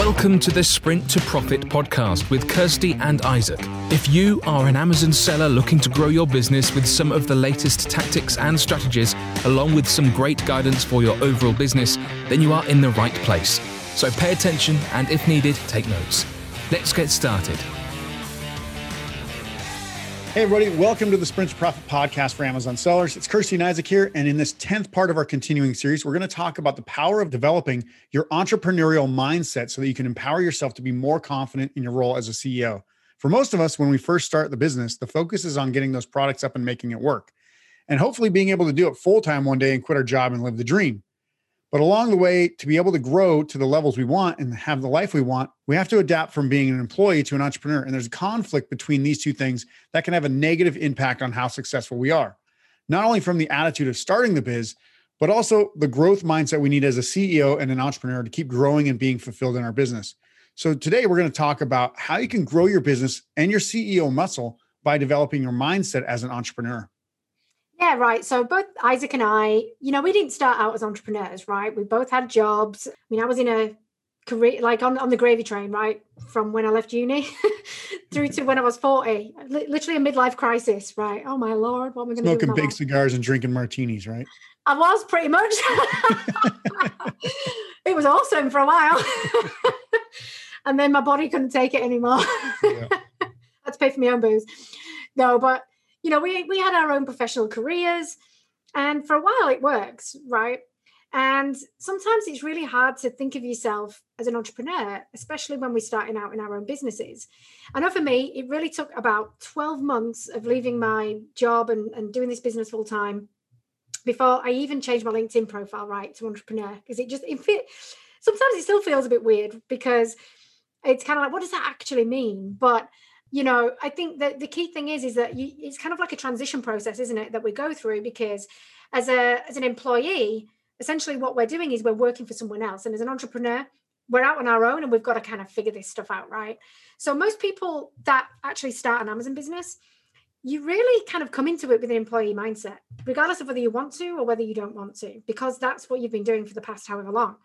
Welcome to the Sprint to Profit podcast with Kirsty and Isaac. If you are an Amazon seller looking to grow your business with some of the latest tactics and strategies, along with some great guidance for your overall business, then you are in the right place. So pay attention and, if needed, take notes. Let's get started. Hey, everybody, welcome to the Sprint to Profit podcast for Amazon sellers. It's Kirsty Isaac here. And in this 10th part of our continuing series, we're going to talk about the power of developing your entrepreneurial mindset so that you can empower yourself to be more confident in your role as a CEO. For most of us, when we first start the business, the focus is on getting those products up and making it work, and hopefully being able to do it full time one day and quit our job and live the dream. But along the way, to be able to grow to the levels we want and have the life we want, we have to adapt from being an employee to an entrepreneur. And there's a conflict between these two things that can have a negative impact on how successful we are. Not only from the attitude of starting the biz, but also the growth mindset we need as a CEO and an entrepreneur to keep growing and being fulfilled in our business. So today we're going to talk about how you can grow your business and your CEO muscle by developing your mindset as an entrepreneur. Yeah, right. So both Isaac and I, you know, we didn't start out as entrepreneurs, right? We both had jobs. I mean, I was in a career like on, on the gravy train, right? From when I left uni through to when I was 40. literally a midlife crisis, right? Oh my lord, what am I going to do? Smoking big life? cigars and drinking martinis, right? I was pretty much. it was awesome for a while. and then my body couldn't take it anymore. Yeah. I had to pay for my own booze. No, but you know, we we had our own professional careers, and for a while it works, right? And sometimes it's really hard to think of yourself as an entrepreneur, especially when we're starting out in our own businesses. I know for me, it really took about 12 months of leaving my job and, and doing this business full time before I even changed my LinkedIn profile right to entrepreneur because it just it fit, sometimes it still feels a bit weird because it's kind of like what does that actually mean? But you know i think that the key thing is is that you, it's kind of like a transition process isn't it that we go through because as a as an employee essentially what we're doing is we're working for someone else. And as an entrepreneur we're out on our own and we've got to kind of figure this stuff out right? So most people that actually start an amazon business you really kind of come into it with an employee mindset regardless of whether you want to or whether you don't want to because that's what you've been doing for the past however long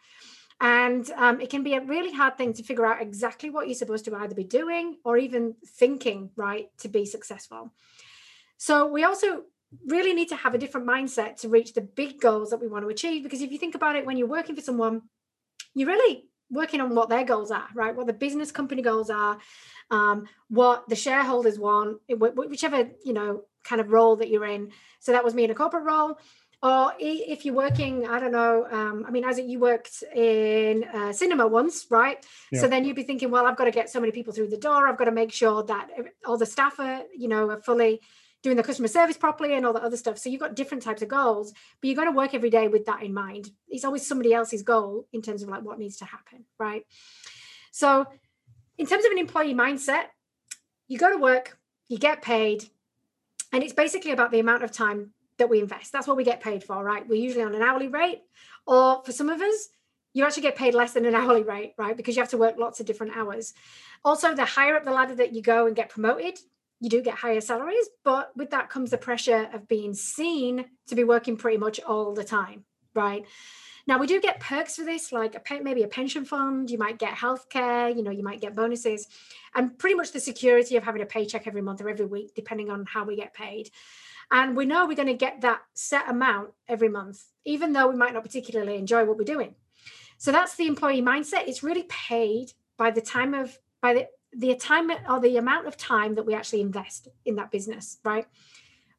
and um, it can be a really hard thing to figure out exactly what you're supposed to either be doing or even thinking, right, to be successful. So we also really need to have a different mindset to reach the big goals that we want to achieve. Because if you think about it, when you're working for someone, you're really working on what their goals are, right? What the business company goals are, um, what the shareholders want, whichever, you know, kind of role that you're in. So that was me in a corporate role or if you're working i don't know um, i mean as you worked in uh, cinema once right? Yeah. so then you'd be thinking well i've got to get so many people through the door. I've got to make sure that all the staff are you know are fully doing the customer service properly and all the other stuff. So you've got different types of goals but you've got to work every day with that in mind. It's always somebody else's goal in terms of like what needs to happen right? So in terms of an employee mindset you go to work you get paid and it's basically about the amount of time that we invest. That's what we get paid for, right? We're usually on an hourly rate, or for some of us, you actually get paid less than an hourly rate, right? Because you have to work lots of different hours. Also, the higher up the ladder that you go and get promoted, you do get higher salaries, but with that comes the pressure of being seen to be working pretty much all the time, right? Now we do get perks for this, like a maybe a pension fund. You might get healthcare. You know, you might get bonuses, and pretty much the security of having a paycheck every month or every week, depending on how we get paid. And we know we're going to get that set amount every month, even though we might not particularly enjoy what we're doing. So that's the employee mindset. It's really paid by the time of by the the time or the amount of time that we actually invest in that business, right?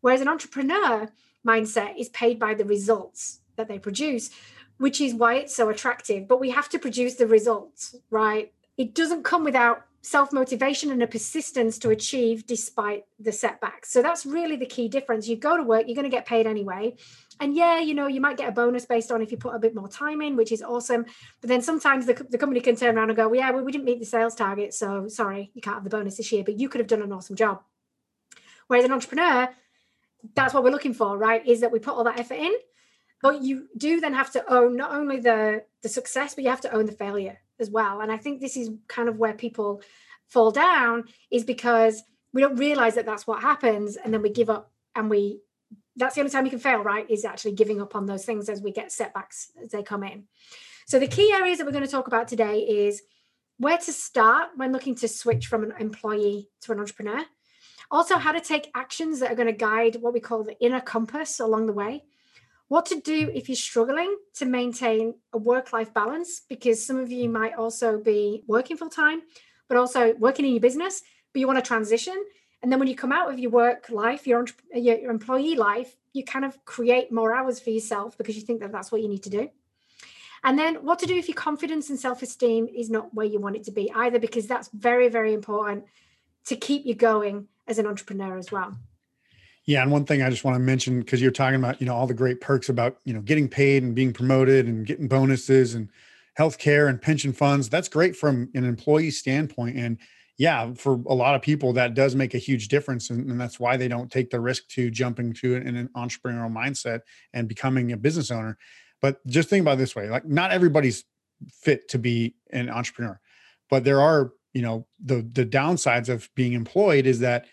Whereas an entrepreneur mindset is paid by the results that they produce, which is why it's so attractive. But we have to produce the results, right? It doesn't come without self motivation and a persistence to achieve despite the setbacks. So that's really the key difference. You go to work, you're going to get paid anyway. And yeah, you know, you might get a bonus based on if you put a bit more time in, which is awesome. But then sometimes the, the company can turn around and go, well, yeah, well, we didn't meet the sales target. So sorry, you can't have the bonus this year, but you could have done an awesome job. Whereas an entrepreneur, that's what we're looking for, right? Is that we put all that effort in, but you do then have to own not only the the success, but you have to own the failure as well. And I think this is kind of where people fall down is because we don't realize that that's what happens and then we give up and we that's the only time you can fail right is actually giving up on those things as we get setbacks as they come in so the key areas that we're going to talk about today is where to start when looking to switch from an employee to an entrepreneur. Also, how to take actions that are going to guide what we call the inner compass along the way. What to do if you're struggling to maintain a work life balance, because some of you might also be working full time, but also working in your business, but you want to transition. And then when you come out of your work life, your, your employee life, you kind of create more hours for yourself because you think that that's what you need to do. And then what to do if your confidence and self esteem is not where you want it to be either, because that's very, very important to keep you going as an entrepreneur as well. Yeah, and one thing I just want to mention because you're talking about you know all the great perks about you know getting paid and being promoted and getting bonuses and healthcare and pension funds. That's great from an employee standpoint, and yeah, for a lot of people that does make a huge difference, and, and that's why they don't take the risk to jumping to an, an entrepreneurial mindset and becoming a business owner. But just think about this way: like not everybody's fit to be an entrepreneur, but there are you know the the downsides of being employed is that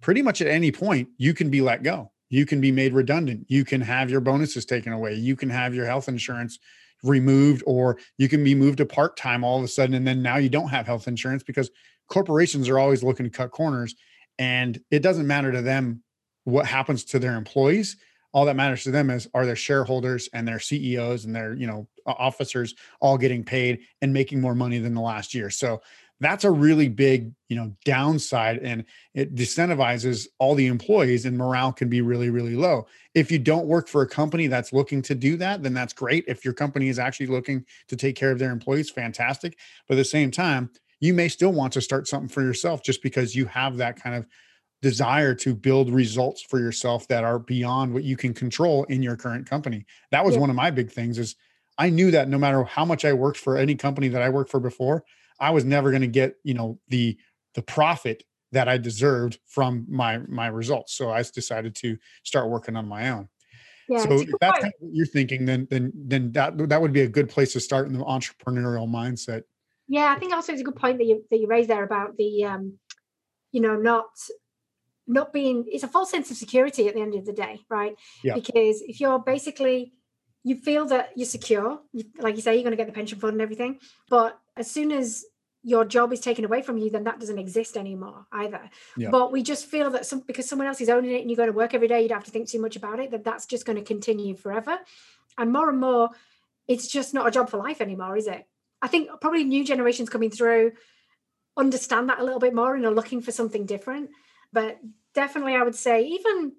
pretty much at any point you can be let go. You can be made redundant. You can have your bonuses taken away. You can have your health insurance removed or you can be moved to part-time all of a sudden and then now you don't have health insurance because corporations are always looking to cut corners and it doesn't matter to them what happens to their employees. All that matters to them is are their shareholders and their CEOs and their you know officers all getting paid and making more money than the last year? So that's a really big you know downside and it disincentivizes all the employees and morale can be really really low. If you don't work for a company that's looking to do that then that's great. If your company is actually looking to take care of their employees fantastic. But at the same time you may still want to start something for yourself just because you have that kind of desire to build results for yourself that are beyond what you can control in your current company. That was yeah. one of my big things is i knew that no matter how much i worked for any company that i worked for before I was never going to get, you know, the the profit that I deserved from my my results. So I decided to start working on my own. Yeah, so if that's kind of what you're thinking, then then then that that would be a good place to start in the entrepreneurial mindset. Yeah, I think also it's a good point that you that you raised there about the um, you know, not not being it's a false sense of security at the end of the day, right? Yeah. Because if you're basically you feel that you're secure, you, like you say, you're going to get the pension fund and everything, but as soon as your job is taken away from you, then that doesn't exist anymore either. Yeah. But we just feel that some because someone else is owning it and you go to work every day, you don't have to think too much about it, that that's just going to continue forever. And more and more, it's just not a job for life anymore, is it? I think probably new generations coming through understand that a little bit more and are looking for something different. But definitely, I would say even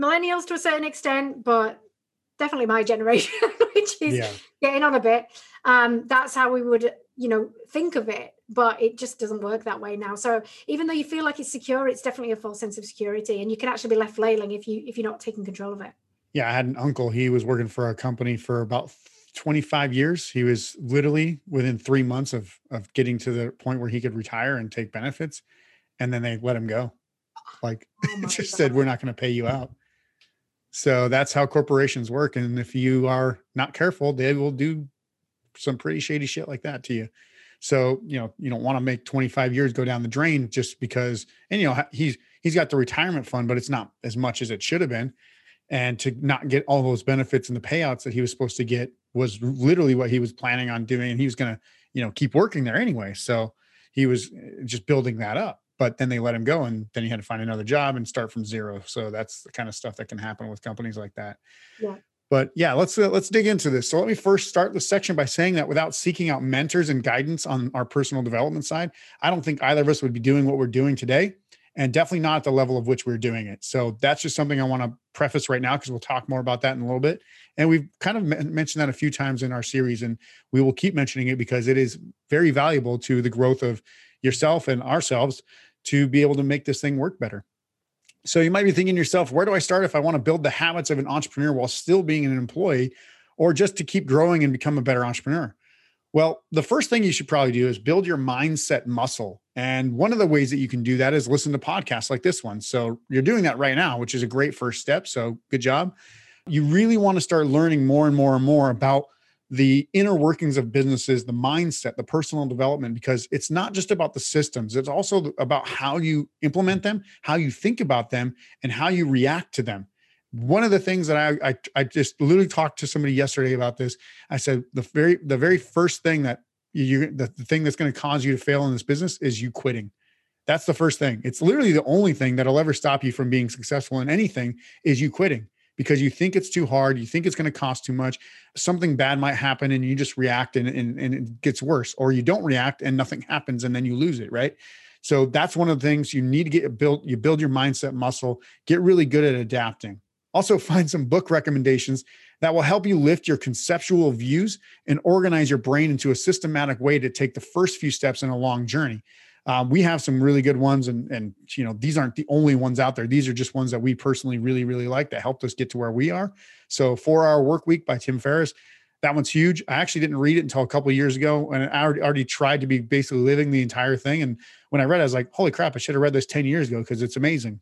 millennials to a certain extent, but definitely my generation, which is yeah. getting on a bit. Um, that's how we would you know think of it but it just doesn't work that way now so even though you feel like it's secure it's definitely a false sense of security and you can actually be left flailing if you if you're not taking control of it yeah i had an uncle he was working for a company for about 25 years he was literally within three months of of getting to the point where he could retire and take benefits and then they let him go like oh just God. said we're not going to pay you out so that's how corporations work and if you are not careful they will do some pretty shady shit like that to you. So, you know, you don't want to make 25 years go down the drain just because, and you know, he's, he's got the retirement fund, but it's not as much as it should have been. And to not get all those benefits and the payouts that he was supposed to get was literally what he was planning on doing. And he was going to, you know, keep working there anyway. So he was eh, just building that up but then they let him go and then he had to find another job and start from zero so that's the kind of stuff that can happen with companies like that yeah but yeah, let's uh, let's dig into this. So let me first start the section by saying that without seeking out mentors and guidance on our personal development side, I don't think either of us would be doing what we're doing today, and definitely not at the level of which we're doing it. So that's just something I want to preface right now because we'll talk more about that in a little bit. And we've kind of mentioned that a few times in our series, and we will keep mentioning it because it is very valuable to the growth of yourself and ourselves to be able to make this thing work better. So you might be thinking to yourself, where do I start if I want to build the habits of an entrepreneur while still being an employee or just to keep growing and become a better entrepreneur? Well, the first thing you should probably do is build your mindset muscle. And one of the ways that you can do that is listen to podcasts like this one. So you're doing that right now, which is a great first step. So good job. You really want to start learning more and more and more about the inner workings of businesses, the mindset, the personal development, because it's not just about the systems, it's also about how you implement them, how you think about them, and how you react to them. One of the things that I, I, I just literally talked to somebody yesterday about this. I said the very the very first thing that you the, the thing that's going to cause you to fail in this business is you quitting. That's the first thing. It's literally the only thing that'll ever stop you from being successful in anything is you quitting because you think it's too hard, you think it's going to cost too much, something bad might happen and you just react and, and, and it gets worse, or you don't react and nothing happens and then you lose it, right? So that's one of the things you need to get built. You build your mindset muscle, get really good at adapting. Also, find some book recommendations that will help you lift your conceptual views and organize your brain into a systematic way to take the first few steps in a long journey. Um, we have some really good ones, and and you know these aren't the only ones out there. These are just ones that we personally really really like that helped us get to where we are. So, Four Hour Work Week by Tim Ferriss, that one's huge. I actually didn't read it until a couple years ago, and I already, tried to be basically living the entire thing. And when I read, it, I was like, "Holy crap! I should have read this ten years ago because it's amazing."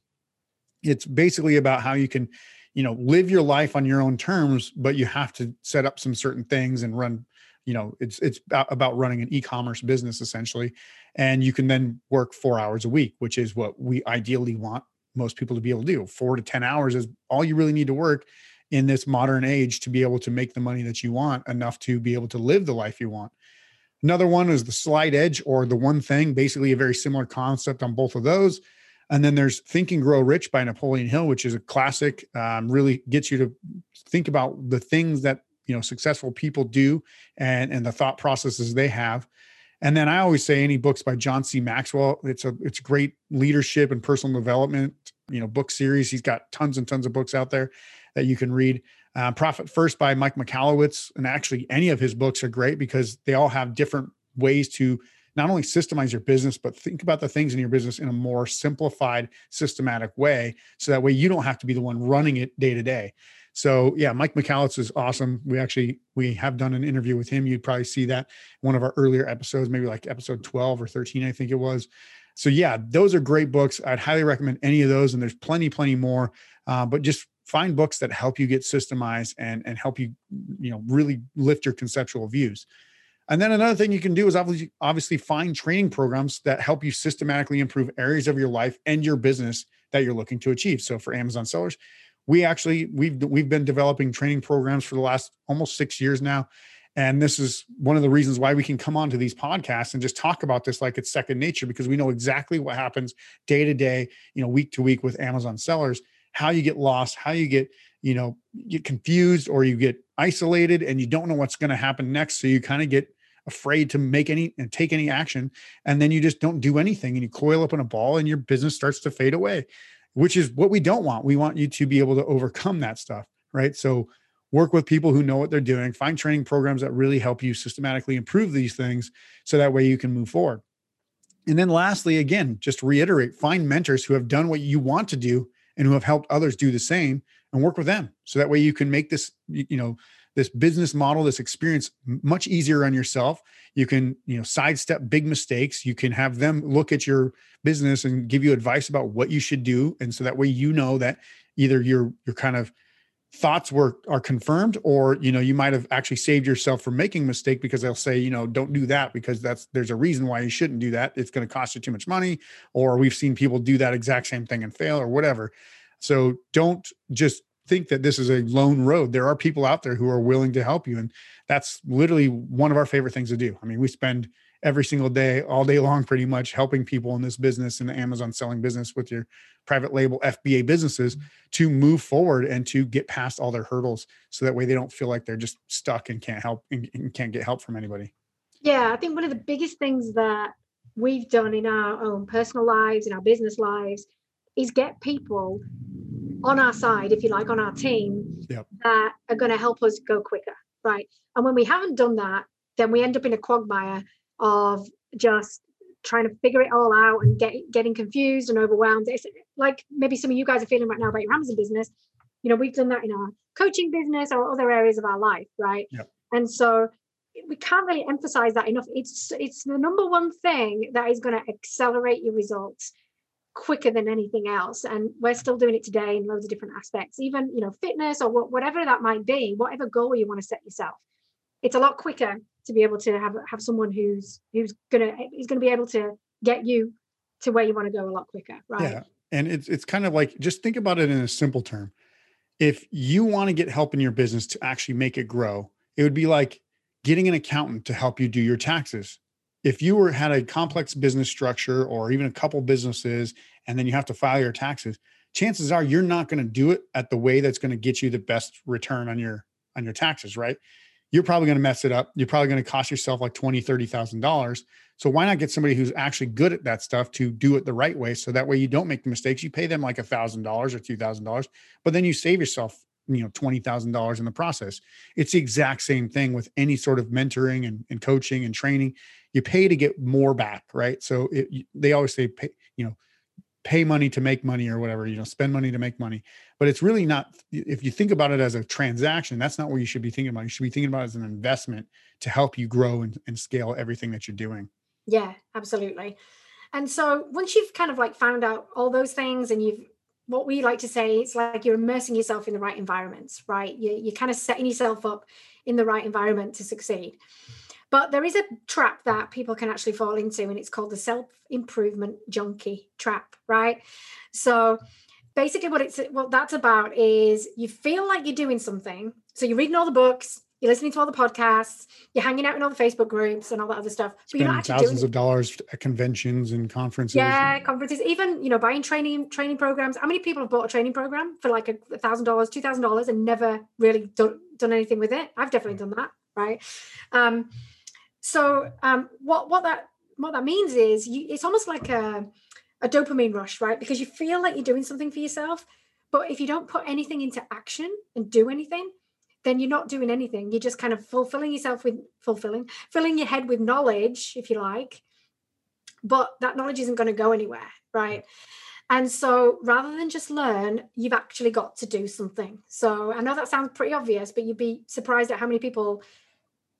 It's basically about how you can, you know, live your life on your own terms, but you have to set up some certain things and run. You know, it's it's about running an e-commerce business essentially, and you can then work four hours a week, which is what we ideally want most people to be able to do. Four to ten hours is all you really need to work in this modern age to be able to make the money that you want enough to be able to live the life you want. Another one is the slight edge or the one thing, basically a very similar concept on both of those. And then there's Think and Grow Rich by Napoleon Hill, which is a classic. Um, really gets you to think about the things that you know successful people do and and the thought processes they have. And then I always say any books by John C. Maxwell. It's a it's great leadership and personal development you know book series. He's got tons and tons of books out there that you can read. Uh, Profit First by Mike Michalowicz, and actually any of his books are great because they all have different ways to not only systemize your business, but think about the things in your business in a more simplified, systematic way. So that way you don't have to be the one running it day to day. So yeah, Mike Michalowicz is awesome. We actually we have done an interview with him. You'd probably see that one of our earlier episodes, maybe like episode 12 or 13, I think it was. So yeah, those are great books. I'd highly recommend any of those, and there's plenty, plenty more. Uh, but just find books that help you get systemized and and help you you know really lift your conceptual views and then another thing you can do is obviously obviously find training programs that help you systematically improve areas of your life and your business that you're looking to achieve so for amazon sellers we actually we've we've been developing training programs for the last almost 6 years now and this is one of the reasons why we can come on to these podcasts and just talk about this like it's second nature because we know exactly what happens day to day, you know, week to week with Amazon sellers how you get lost, how you get, you know, get confused or you get isolated and you don't know what's going to happen next. So you kind of get afraid to make any and take any action. And then you just don't do anything and you coil up in a ball and your business starts to fade away, which is what we don't want. We want you to be able to overcome that stuff. Right. So work with people who know what they're doing, find training programs that really help you systematically improve these things so that way you can move forward. And then lastly, again, just reiterate, find mentors who have done what you want to do and who have helped others do the same and work with them so that way you can make this you know this business model this experience much easier on yourself. You can you know sidestep big mistakes. You can have them look at your business and give you advice about what you should do. And so that way you know that either your your kind of thoughts were are confirmed or you know you might have actually saved yourself from making a mistake because they'll say you know don't do that because that's there's a reason why you shouldn't do that. It's going to cost you too much money or we've seen people do that exact same thing and fail or whatever. So don't just think that this is a lone road there are people out there who are willing to help you and that's literally one of our favorite things to do i mean we spend every single day, all day long, pretty much helping people in this business in the Amazon selling business with your private label FBA businesses mm-hmm. to move forward and to get past all their hurdles so that way they don't feel like they're just stuck and can't help and, and can't get help from anybody. Yeah, I think one of the biggest things that we've done in our own personal lives, in our business lives, is get people on our side, if you like, on our team yep. that are going to help us go quicker. Right. And when we haven't done that, then we end up in a quagmire of just trying to figure it all out and get, getting confused and overwhelmed. It's like maybe some of you guys are feeling right now about your Amazon business. You know, we've done that in our coaching business or other areas of our life, right? Yep. And so we can't really emphasize that enough. It's it's the number one thing that is going to accelerate your results quicker than anything else. And we're still doing it today in loads of different aspects, even you know, fitness or whatever that might be, whatever goal you want to set yourself. It's a lot quicker to be able to have have someone who's who's gonna is gonna be able to get you to where you want to go a lot quicker, right? Yeah, and it's it's kind of like just think about it in a simple term. If you want to get help in your business to actually make it grow, it would be like getting an accountant to help you do your taxes. If you were had a complex business structure or even a couple businesses and then you have to file your taxes, chances are you're not going to do it at the way that's going to get you the best return on your on your taxes, right? You're probably going to mess it up. You're probably going to cost yourself like twenty, thirty thousand dollars. So why not get somebody who's actually good at that stuff to do it the right way? So that way you don't make the mistakes. You pay them like a thousand dollars or two thousand dollars, but then you save yourself you know $20000 in the process. It's the exact same thing with any sort of mentoring and, and coaching and training. You pay to get more back right? So it, they always say pay you know pay money to make money or whatever you know spend money to make money. But it's really not if you think about it as a transaction that's not what you should be thinking about. You should be thinking about it as an investment to help you grow and, and scale everything that you're doing. Yeah absolutely. And so once you've kind of like found out all those things and you've what we like to say it's like you're immersing yourself in the right environments right? You, you're kind of setting yourself up in the right environment to succeed. But there is a trap that people can actually fall into and it's called the self-improvement junkie trap right? So basically what it's what that's about is you feel like you're doing something so you're reading all the books you're listening to all the podcasts, you're hanging out in all the Facebook groups and all that other stuff. But you're not actually thousands of dollars at conventions and conferences. Yeah, conferences. Even you know, buying training training programs. How many people have bought a training program for like a thousand dollars, two thousand dollars, and never really done, done anything with it? I've definitely done that, right? Um, so um, what what that what that means is you, it's almost like a a dopamine rush, right? Because you feel like you're doing something for yourself, but if you don't put anything into action and do anything, then you're not doing anything. You're just kind of fulfilling yourself with fulfilling, filling your head with knowledge, if you like. But that knowledge isn't going to go anywhere, right? And so rather than just learn, you've actually got to do something. So I know that sounds pretty obvious, but you'd be surprised at how many people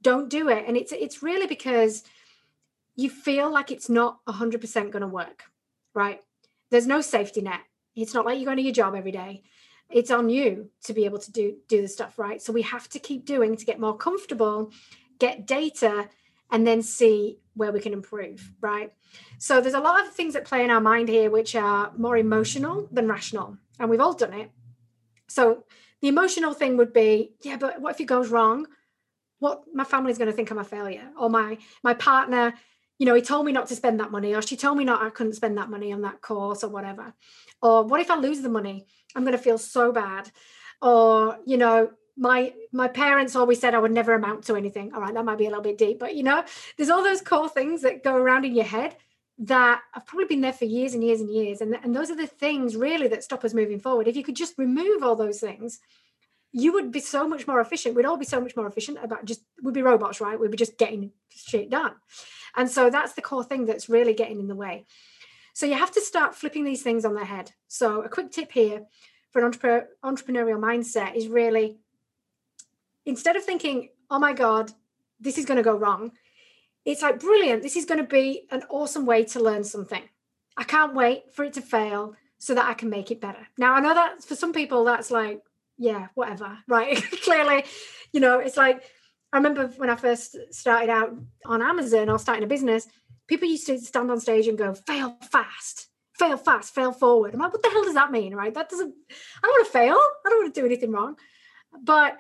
don't do it. And it's it's really because you feel like it's not 100% going to work, right? There's no safety net. It's not like you're going to your job every day it's on you to be able to do do the stuff right. So we have to keep doing to get more comfortable get data and then see where we can improve right? So there's a lot of things that play in our mind here which are more emotional than rational and we've all done it. So the emotional thing would be yeah but what if it goes wrong? What my family's going to think i'm a failure or my my partner you know he told me not to spend that money or she told me not i couldn't spend that money on that course or whatever. Or what if i lose the money i'm going to feel so bad. Or you know my my parents always said i would never amount to anything. All right that might be a little bit deep but you know there's all those core things that go around in your head that have probably been there for years and years and years. And, and those are the things really that stop us moving forward. If you could just remove all those things you would be so much more efficient. We'd all be so much more efficient about just we'd be robots right? We'd be just getting shit done. And so that's the core thing that's really getting in the way so you have to start flipping these things on their head. So a quick tip here for an entrepreneur, entrepreneurial mindset is really instead of thinking, oh my God, this is going to go wrong, it's like, brilliant, this is going to be an awesome way to learn something. I can't wait for it to fail so that I can make it better. Now, I know that for some people, that's like, yeah, whatever, right? Clearly, you know, it's like, I remember when I first started out on Amazon or starting a business, people used to stand on stage and go, fail fast, fail fast, fail forward. I'm like, what the hell does that mean? Right. That doesn't, I don't want to fail. I don't want to do anything wrong. But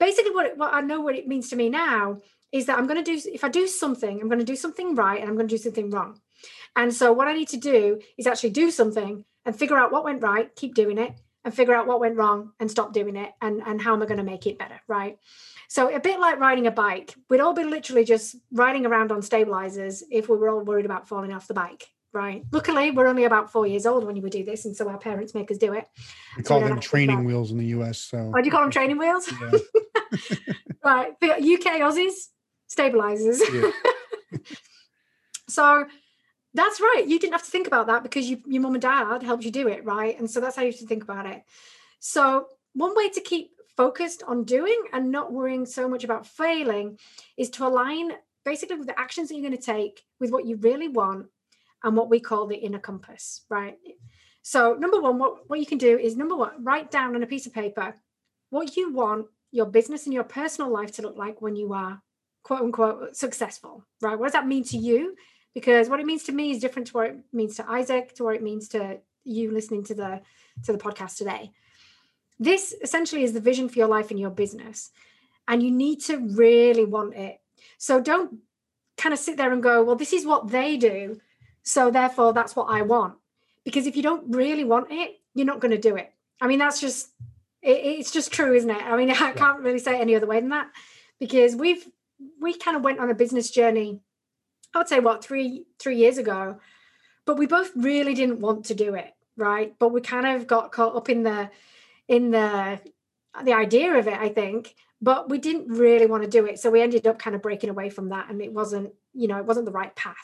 basically, what, it, what I know what it means to me now is that I'm going to do, if I do something, I'm going to do something right and I'm going to do something wrong. And so what I need to do is actually do something and figure out what went right, keep doing it, and figure out what went wrong and stop doing it and, and how am I going to make it better. Right. So a bit like riding a bike, we'd all be literally just riding around on stabilizers if we were all worried about falling off the bike. Right. Luckily, we're only about four years old when you would do this, and so our parents make us do it. We call so them training wheels in the US. So oh, do you call them training wheels? Yeah. right. UK Aussies, stabilizers. Yeah. so that's right. You didn't have to think about that because you, your mum and dad helped you do it, right? And so that's how you should think about it. So one way to keep focused on doing and not worrying so much about failing is to align basically with the actions that you're going to take with what you really want and what we call the inner compass, right? So, number one, what, what you can do is number one, write down on a piece of paper what you want your business and your personal life to look like when you are quote unquote successful, right? What does that mean to you? Because what it means to me is different to what it means to Isaac, to what it means to you listening to the to the podcast today. This essentially is the vision for your life and your business. and you need to really want it. So don't kind of sit there and go, well, this is what they do. So therefore, that's what I want. Because if you don't really want it, you're not going to do it. I mean, that's just, it, it's just true, isn't it? I mean, I can't really say it any other way than that because we've, we kind of went on a business journey, I would say, what, three, three years ago, but we both really didn't want to do it. Right. But we kind of got caught up in the, in the, the idea of it, I think but we didn't really want to do it so we ended up kind of breaking away from that and it wasn't you know it wasn't the right path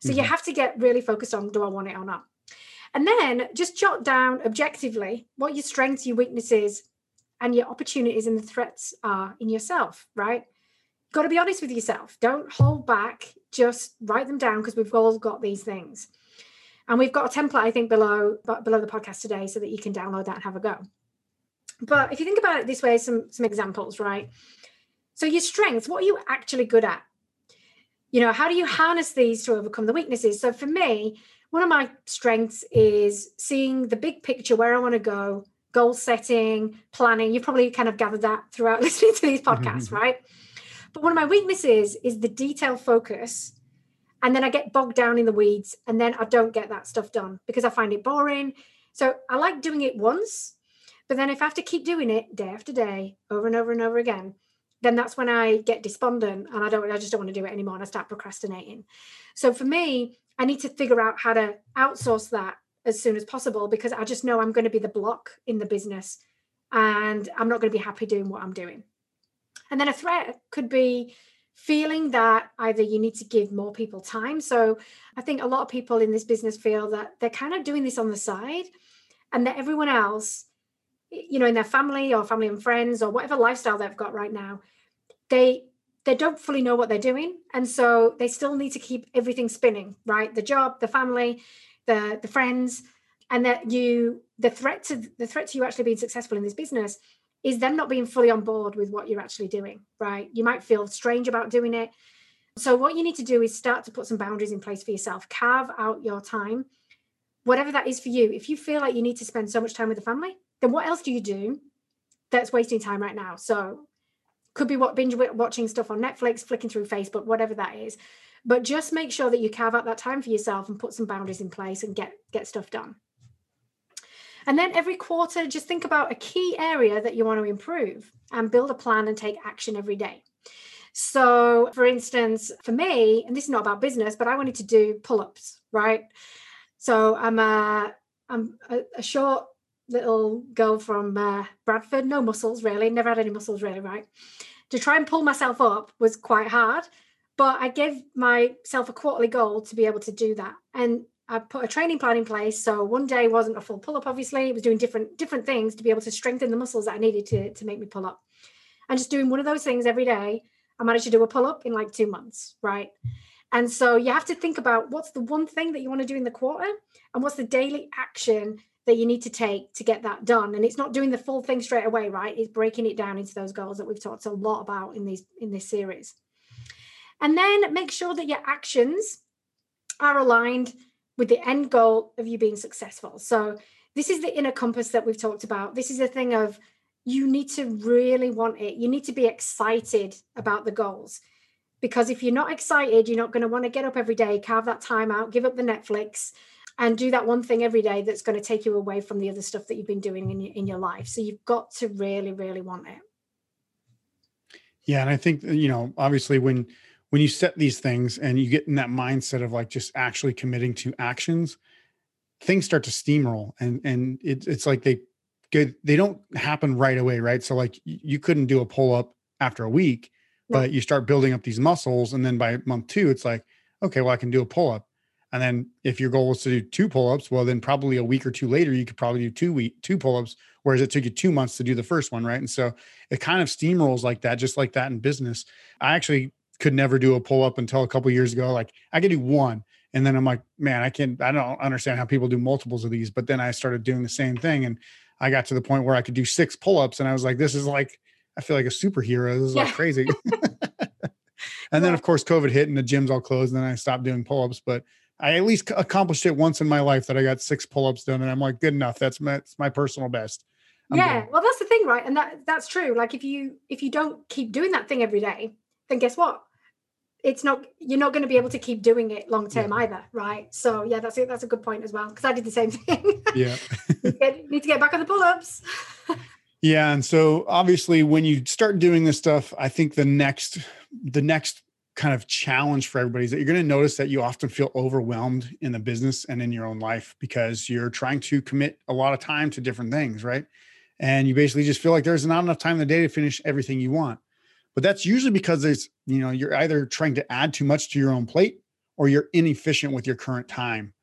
so mm-hmm. you have to get really focused on do i want it or not and then just jot down objectively what your strengths your weaknesses and your opportunities and the threats are in yourself right got to be honest with yourself don't hold back just write them down because we've all got these things and we've got a template i think below below the podcast today so that you can download that and have a go but if you think about it this way, some some examples, right? So your strengths, what are you actually good at? You know, how do you harness these to overcome the weaknesses? So for me, one of my strengths is seeing the big picture where I want to go, goal setting, planning. You've probably kind of gathered that throughout listening to these mm-hmm. podcasts, right? But one of my weaknesses is the detail focus. And then I get bogged down in the weeds and then I don't get that stuff done because I find it boring. So I like doing it once but then if I have to keep doing it day after day, over and over and over again, then that's when I get despondent and I don't I just don't want to do it anymore and I start procrastinating. So for me, I need to figure out how to outsource that as soon as possible because I just know I'm going to be the block in the business and I'm not going to be happy doing what I'm doing. And then a threat could be feeling that either you need to give more people time. So I think a lot of people in this business feel that they're kind of doing this on the side and that everyone else you know in their family or family and friends or whatever lifestyle they've got right now they they don't fully know what they're doing and so they still need to keep everything spinning right the job the family the the friends and that you the threat to the threat to you actually being successful in this business is them not being fully on board with what you're actually doing right you might feel strange about doing it so what you need to do is start to put some boundaries in place for yourself carve out your time whatever that is for you if you feel like you need to spend so much time with the family then what else do you do that's wasting time right now? So could be what binge watching stuff on Netflix, flicking through Facebook, whatever that is. But just make sure that you carve out that time for yourself and put some boundaries in place and get get stuff done. And then every quarter, just think about a key area that you want to improve and build a plan and take action every day. So, for instance, for me, and this is not about business, but I wanted to do pull-ups, right? So I'm a I'm a, a short little girl from uh, Bradford, no muscles really, never had any muscles really, right? To try and pull myself up was quite hard, but I gave myself a quarterly goal to be able to do that. And I put a training plan in place. So one day wasn't a full pull up, obviously. It was doing different different things to be able to strengthen the muscles that I needed to, to make me pull up. And just doing one of those things every day, I managed to do a pull up in like two months, right? And so you have to think about what's the one thing that you want to do in the quarter and what's the daily action that you need to take to get that done and it's not doing the full thing straight away right it's breaking it down into those goals that we've talked a lot about in these in this series and then make sure that your actions are aligned with the end goal of you being successful. So this is the inner compass that we've talked about. This is a thing of you need to really want it. You need to be excited about the goals. Because if you're not excited you're not going to want to get up every day carve that time out give up the netflix and do that one thing every day that's going to take you away from the other stuff that you've been doing in your, in your life. So you've got to really really want it. Yeah and i think you know obviously when when you set these things and you get in that mindset of like just actually committing to actions things start to steamroll and and it, it's like they good they don't happen right away right so like you couldn't do a pull up after a week but you start building up these muscles and then by month two it's like okay well i can do a pull up and then if your goal was to do two pull-ups, well, then probably a week or two later, you could probably do two week two pull-ups, whereas it took you two months to do the first one, right? And so it kind of steamrolls like that, just like that in business. I actually could never do a pull-up until a couple years ago. Like I could do one. And then I'm like, man, I can't, I don't understand how people do multiples of these. But then I started doing the same thing. And I got to the point where I could do six pull-ups. And I was like, this is like, I feel like a superhero. This is yeah. like crazy. and then of course COVID hit and the gyms all closed. And then I stopped doing pull-ups. But I at least accomplished it once in my life that I got six pull-ups done, and I'm like, good enough. That's my, that's my personal best. I'm yeah. good. Well, that's the thing, right? And that that's true. Like if you if you don't keep doing that thing every day, then guess what? It's not you're not going to be able to keep doing it long term Yeah. either, right? So yeah, that's it. That's a good point as well because I did the same thing. Yeah. need, to get, need to get back on the pull ups. Yeah, and so obviously when you start doing this stuff, I think the next the next kind of challenge for everybody is that you're going to notice that you often feel overwhelmed in the business and in your own life because you're trying to commit a lot of time to different things, right? And you basically just feel like there's not enough time in the day to finish everything you want. But that's usually because there's, you know, you're either trying to add too much to your own plate or you're inefficient with your current time.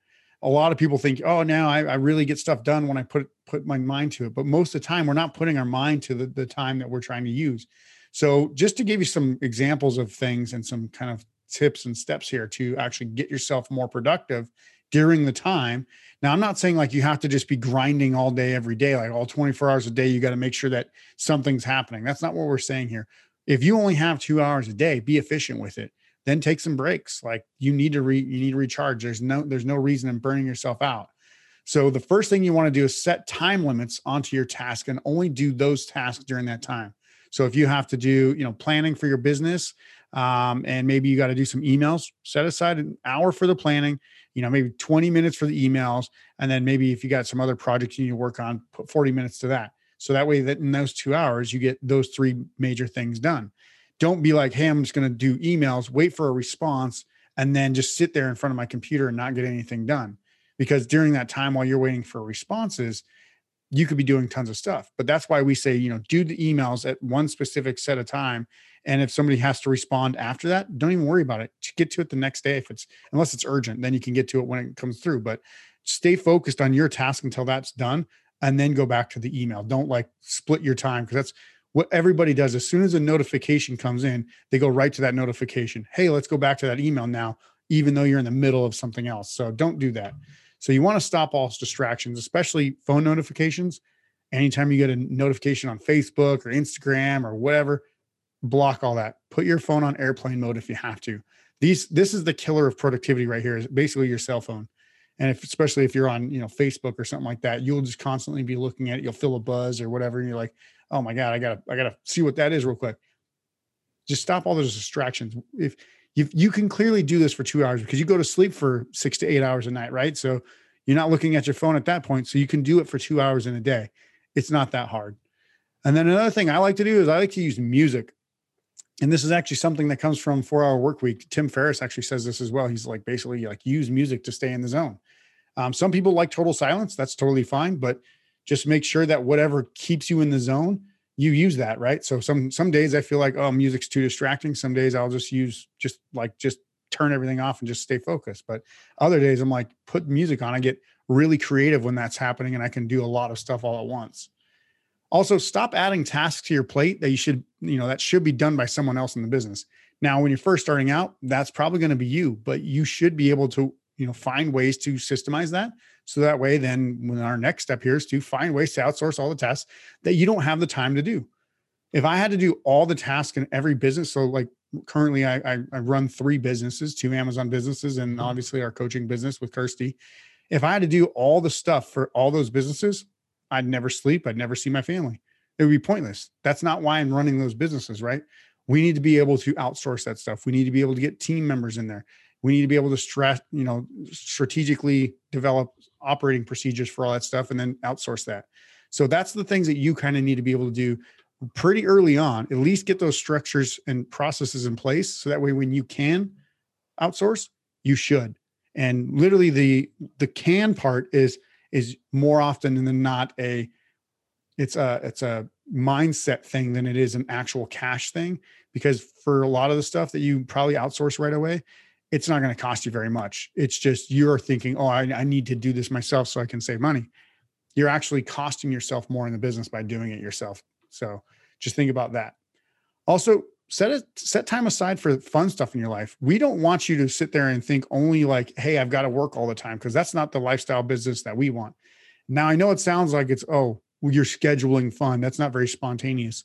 A lot of people think, oh, now I, I really get stuff done when I put put my mind to it. But most of the time, we're not putting our mind to the, the time that we're trying to use. So, just to give you some examples of things and some kind of tips and steps here to actually get yourself more productive during the time. Now, I'm not saying like you have to just be grinding all day, every day, like all 24 hours a day. You got to make sure that something's happening. That's not what we're saying here. If you only have two hours a day, be efficient with it. Then take some breaks. Like you need to re you need to recharge. There's no there's no reason in burning yourself out. So the first thing you want to do is set time limits onto your task and only do those tasks during that time. So if you have to do, you know, planning for your business, um, and maybe you got to do some emails, set aside an hour for the planning, you know, maybe 20 minutes for the emails. And then maybe if you got some other projects you need to work on, put 40 minutes to that. So that way that in those two hours, you get those three major things done. Don't be like, hey, I'm just going to do emails, wait for a response, and then just sit there in front of my computer and not get anything done. Because during that time while you're waiting for responses, you could be doing tons of stuff. But that's why we say, you know, do the emails at one specific set of time. And if somebody has to respond after that, don't even worry about it. Just get to it the next day. If it's unless it's urgent, then you can get to it when it comes through. But stay focused on your task until that's done and then go back to the email. Don't like split your time because that's what everybody does. As soon as a notification comes in, they go right to that notification. Hey, let's go back to that email now, even though you're in the middle of something else. So don't do that. So you want to stop all distractions, especially phone notifications. Anytime you get a notification on Facebook or Instagram or whatever, block all that. Put your phone on airplane mode if you have to. These this is the killer of productivity right here is basically your cell phone. And if especially if you're on, you know, Facebook or something like that, you'll just constantly be looking at it. You'll feel a buzz or whatever. And you're like, oh my God, I gotta, I gotta see what that is real quick. Just stop all those distractions. If you you can clearly do this for two hours because you go to sleep for six to eight hours a night, right? So you're not looking at your phone at that point. So you can do it for two hours in a day. It's not that hard. And then another thing I like to do is I like to use music. And this is actually something that comes from four hour work week. Tim Ferriss actually says this as well. He's like basically like use music to stay in the zone. Um, some people like total silence. That's totally fine, but just make sure that whatever keeps you in the zone, you use that, right? So some some days I feel like oh music's too distracting. Some days I'll just use just like just turn everything off and just stay focused. But other days I'm like put music on. I get really creative when that's happening and I can do a lot of stuff all at once. Also, stop adding tasks to your plate that you should, you know, that should be done by someone else in the business. Now, when you're first starting out, that's probably going to be you, but you should be able to, you know, find ways to systemize that. So that way, then when our next step here is to find ways to outsource all the tasks that you don't have the time to do. If I had to do all the tasks in every business, so like currently I, I, I run three businesses, two Amazon businesses, and mm-hmm. obviously our coaching business with Kirsty. If I had to do all the stuff for all those businesses, I'd never sleep. I'd never see my family. It would be pointless. That's not why I'm running those businesses, right? We need to be able to outsource that stuff. We need to be able to get team members in there. We need to be able to stress, you know, strategically develop operating procedures for all that stuff and then outsource that. So that's the things that you kind of need to be able to do pretty early on. At least get those structures and processes in place so that way when you can outsource, you should. And literally the the can part is is more often than not a it's a it's a mindset thing than it is an actual cash thing because for a lot of the stuff that you probably outsource right away it's not going to cost you very much. It's just you're thinking oh I, I need to do this myself so i can save money. You're actually costing yourself more in the business by doing it yourself. So just think about that. Also set it set time aside for fun stuff in your life. We don't want you to sit there and think only like hey i've got to work all the time because that's not the lifestyle business that we want. Now i know it sounds like it's oh well, you're scheduling fun. That's not very spontaneous.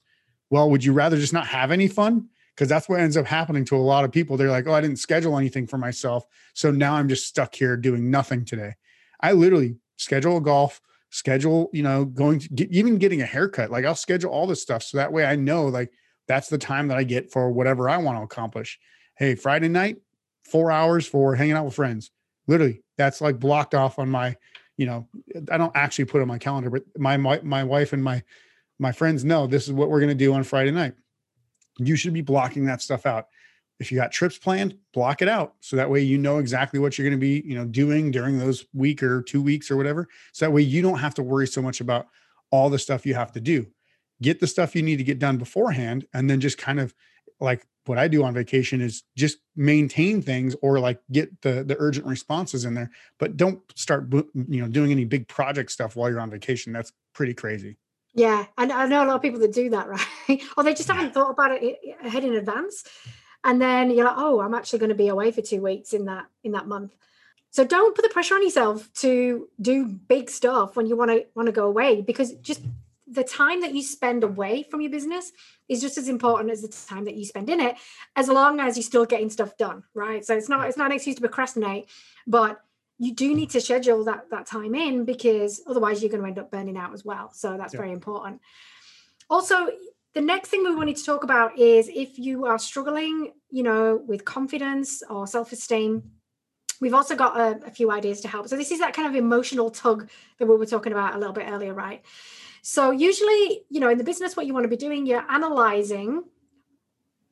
Well would you rather just not have any fun because that's what ends up happening to a lot of people they're like oh i didn't schedule anything for myself so now i'm just stuck here doing nothing today i literally schedule a golf schedule, you know, going to get, even getting a haircut. Like I'll schedule all this stuff. So that way I know like that's the time that I get for whatever I want to accomplish. Hey, Friday night, four hours for hanging out with friends. Literally, that's like blocked off on my, you know, I don't actually put it on my calendar, but my my, my wife and my my friends know this is what we're going to do on Friday night. You should be blocking that stuff out. If you got trips planned, block it out so that way you know exactly what you're going to be, you know, doing during those week or two weeks or whatever. So that way you don't have to worry so much about all the stuff you have to do. Get the stuff you need to get done beforehand and then just kind of like what I do on vacation is just maintain things or like get the the urgent responses in there, but don't start you know doing any big project stuff while you're on vacation. That's pretty crazy. Yeah, and I know a lot of people that do that, right? or they just haven't thought about it ahead in advance, and then you're like, oh, I'm actually going to be away for two weeks in that in that month. So don't put the pressure on yourself to do big stuff when you want to want to go away because just the time that you spend away from your business is just as important as the time that you spend in it as long as you're still getting stuff done right so it's not it's not an excuse to procrastinate but you do need to schedule that that time in because otherwise you're going to end up burning out as well. So that's yeah. very important. Also the next thing we wanted to talk about is if you are struggling you know with confidence or self-esteem we've also got a, a few ideas to help. So this is that kind of emotional tug that we were talking about a little bit earlier right? So usually, you know, in the business, what you want to be doing, you're analyzing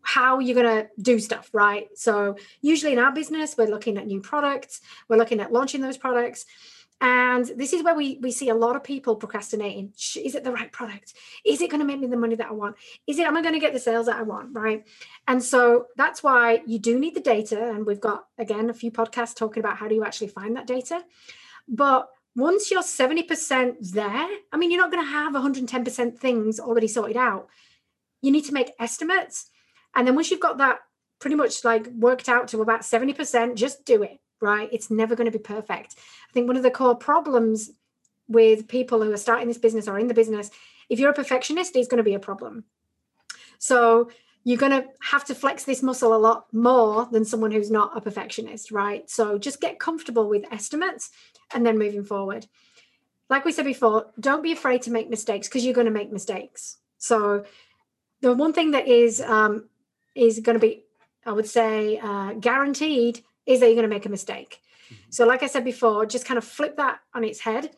how you're going to do stuff, right? So usually in our business, we're looking at new products, we're looking at launching those products. And this is where we, we see a lot of people procrastinating. Is it the right product? Is it going to make me the money that I want? Is it, am I going to get the sales that I want? Right. And so that's why you do need the data. And we've got, again, a few podcasts talking about how do you actually find that data. But once you're 70% there, I mean, you're not going to have 110% things already sorted out. You need to make estimates. And then once you've got that pretty much like worked out to about 70%, just do it, right? It's never going to be perfect. I think one of the core problems with people who are starting this business or in the business, if you're a perfectionist, it's going to be a problem. So you're going to have to flex this muscle a lot more than someone who's not a perfectionist, right? So just get comfortable with estimates and then moving forward. Like we said before, don't be afraid to make mistakes because you're going to make mistakes. So the one thing that is um, is going to be, I would say, uh, guaranteed is that you're going to make a mistake. Mm-hmm. So, like I said before, just kind of flip that on its head.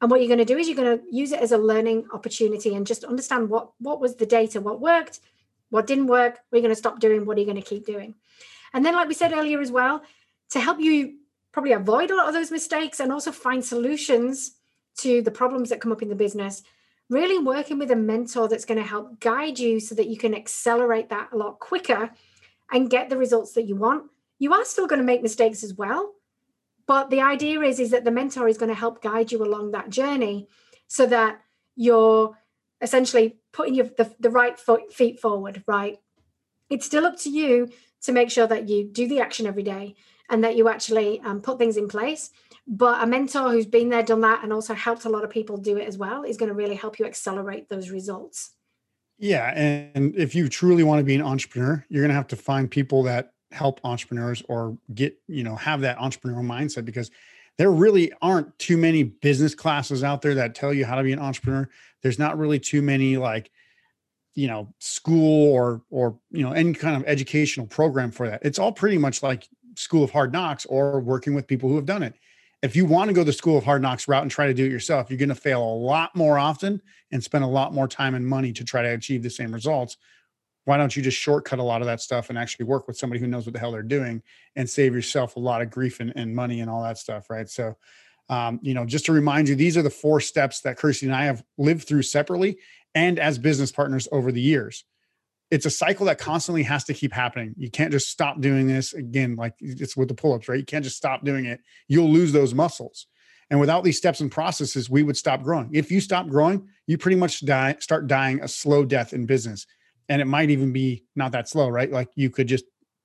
And what you're going to do is you're going to use it as a learning opportunity and just understand what what was the data, what worked, what didn't work, we're going to stop doing, what are you going to keep doing? And then, like we said earlier as well, to help you probably avoid a lot of those mistakes and also find solutions to the problems that come up in the business, really working with a mentor that's going to help guide you so that you can accelerate that a lot quicker and get the results that you want. You are still going to make mistakes as well, but the idea is is that the mentor is going to help guide you along that journey so that you're essentially putting your the, the right foot, feet forward right it's still up to you to make sure that you do the action every day and that you actually um, put things in place but a mentor who's been there done that and also helped a lot of people do it as well is going to really help you accelerate those results yeah and if you truly want to be an entrepreneur you're going to have to find people that help entrepreneurs or get you know have that entrepreneurial mindset because there really aren't too many business classes out there that tell you how to be an entrepreneur. There's not really too many like, you know, school or or you know any kind of educational program for that. It's all pretty much like School of Hard Knocks or working with people who have done it. If you want to go the School of Hard Knocks route and try to do it yourself, you're going to fail a lot more often and spend a lot more time and money to try to achieve the same results. Why don't you just shortcut a lot of that stuff and actually work with somebody who knows what the hell they're doing and save yourself a lot of grief and, and money and all that stuff right? So um, you know just to remind you these are the four steps that kirsty and i have lived through separately and as business partners over the years it's a cycle that constantly has to keep happening. You can't just stop doing this. Again like it's with the pull-ups right? You can't just stop doing it. You'll lose those muscles. And without these steps and processes we would stop growing. If you stop growing you pretty much die, start dying a slow death in business. And it might even be not that slow, right? Like you could just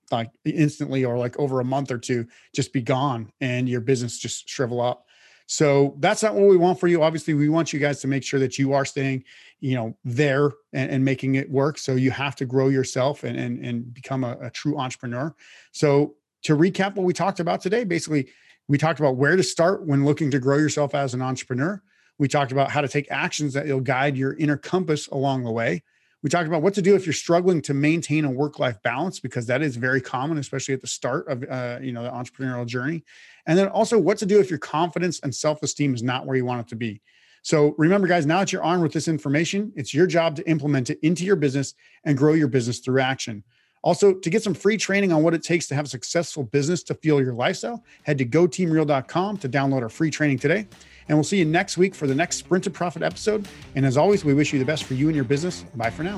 like instantly or like over a month or two just be gone and your business just shrivel up. So that's not what we want for you. Obviously, we want you guys to make sure that you are staying, you know, there and, and making it work. So you have to grow yourself and and, and become a, a true entrepreneur. So to recap what we talked about today, basically, we talked about where to start when looking to grow yourself as an entrepreneur. We talked about how to take actions that will guide your inner compass along the way. We talked about what to do if you're struggling to maintain a work-life balance because that is very common, especially at the start of uh, you know the entrepreneurial journey. And then also what to do if your confidence and self-esteem is not where you want it to be. So remember, guys, now that you're armed with this information, it's your job to implement it into your business and grow your business through action. Also, to get some free training on what it takes to have a successful business to fuel your lifestyle, head to goteamreal.com to download our free training today. And we'll see you next week for the next Sprint to Profit episode. And as always, we wish you the best for you and your business. Bye for now.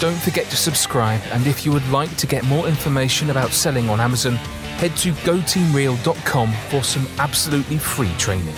Don't forget to subscribe. And if you would like to get more information about selling on Amazon, head to goteamreal.com for some absolutely free training.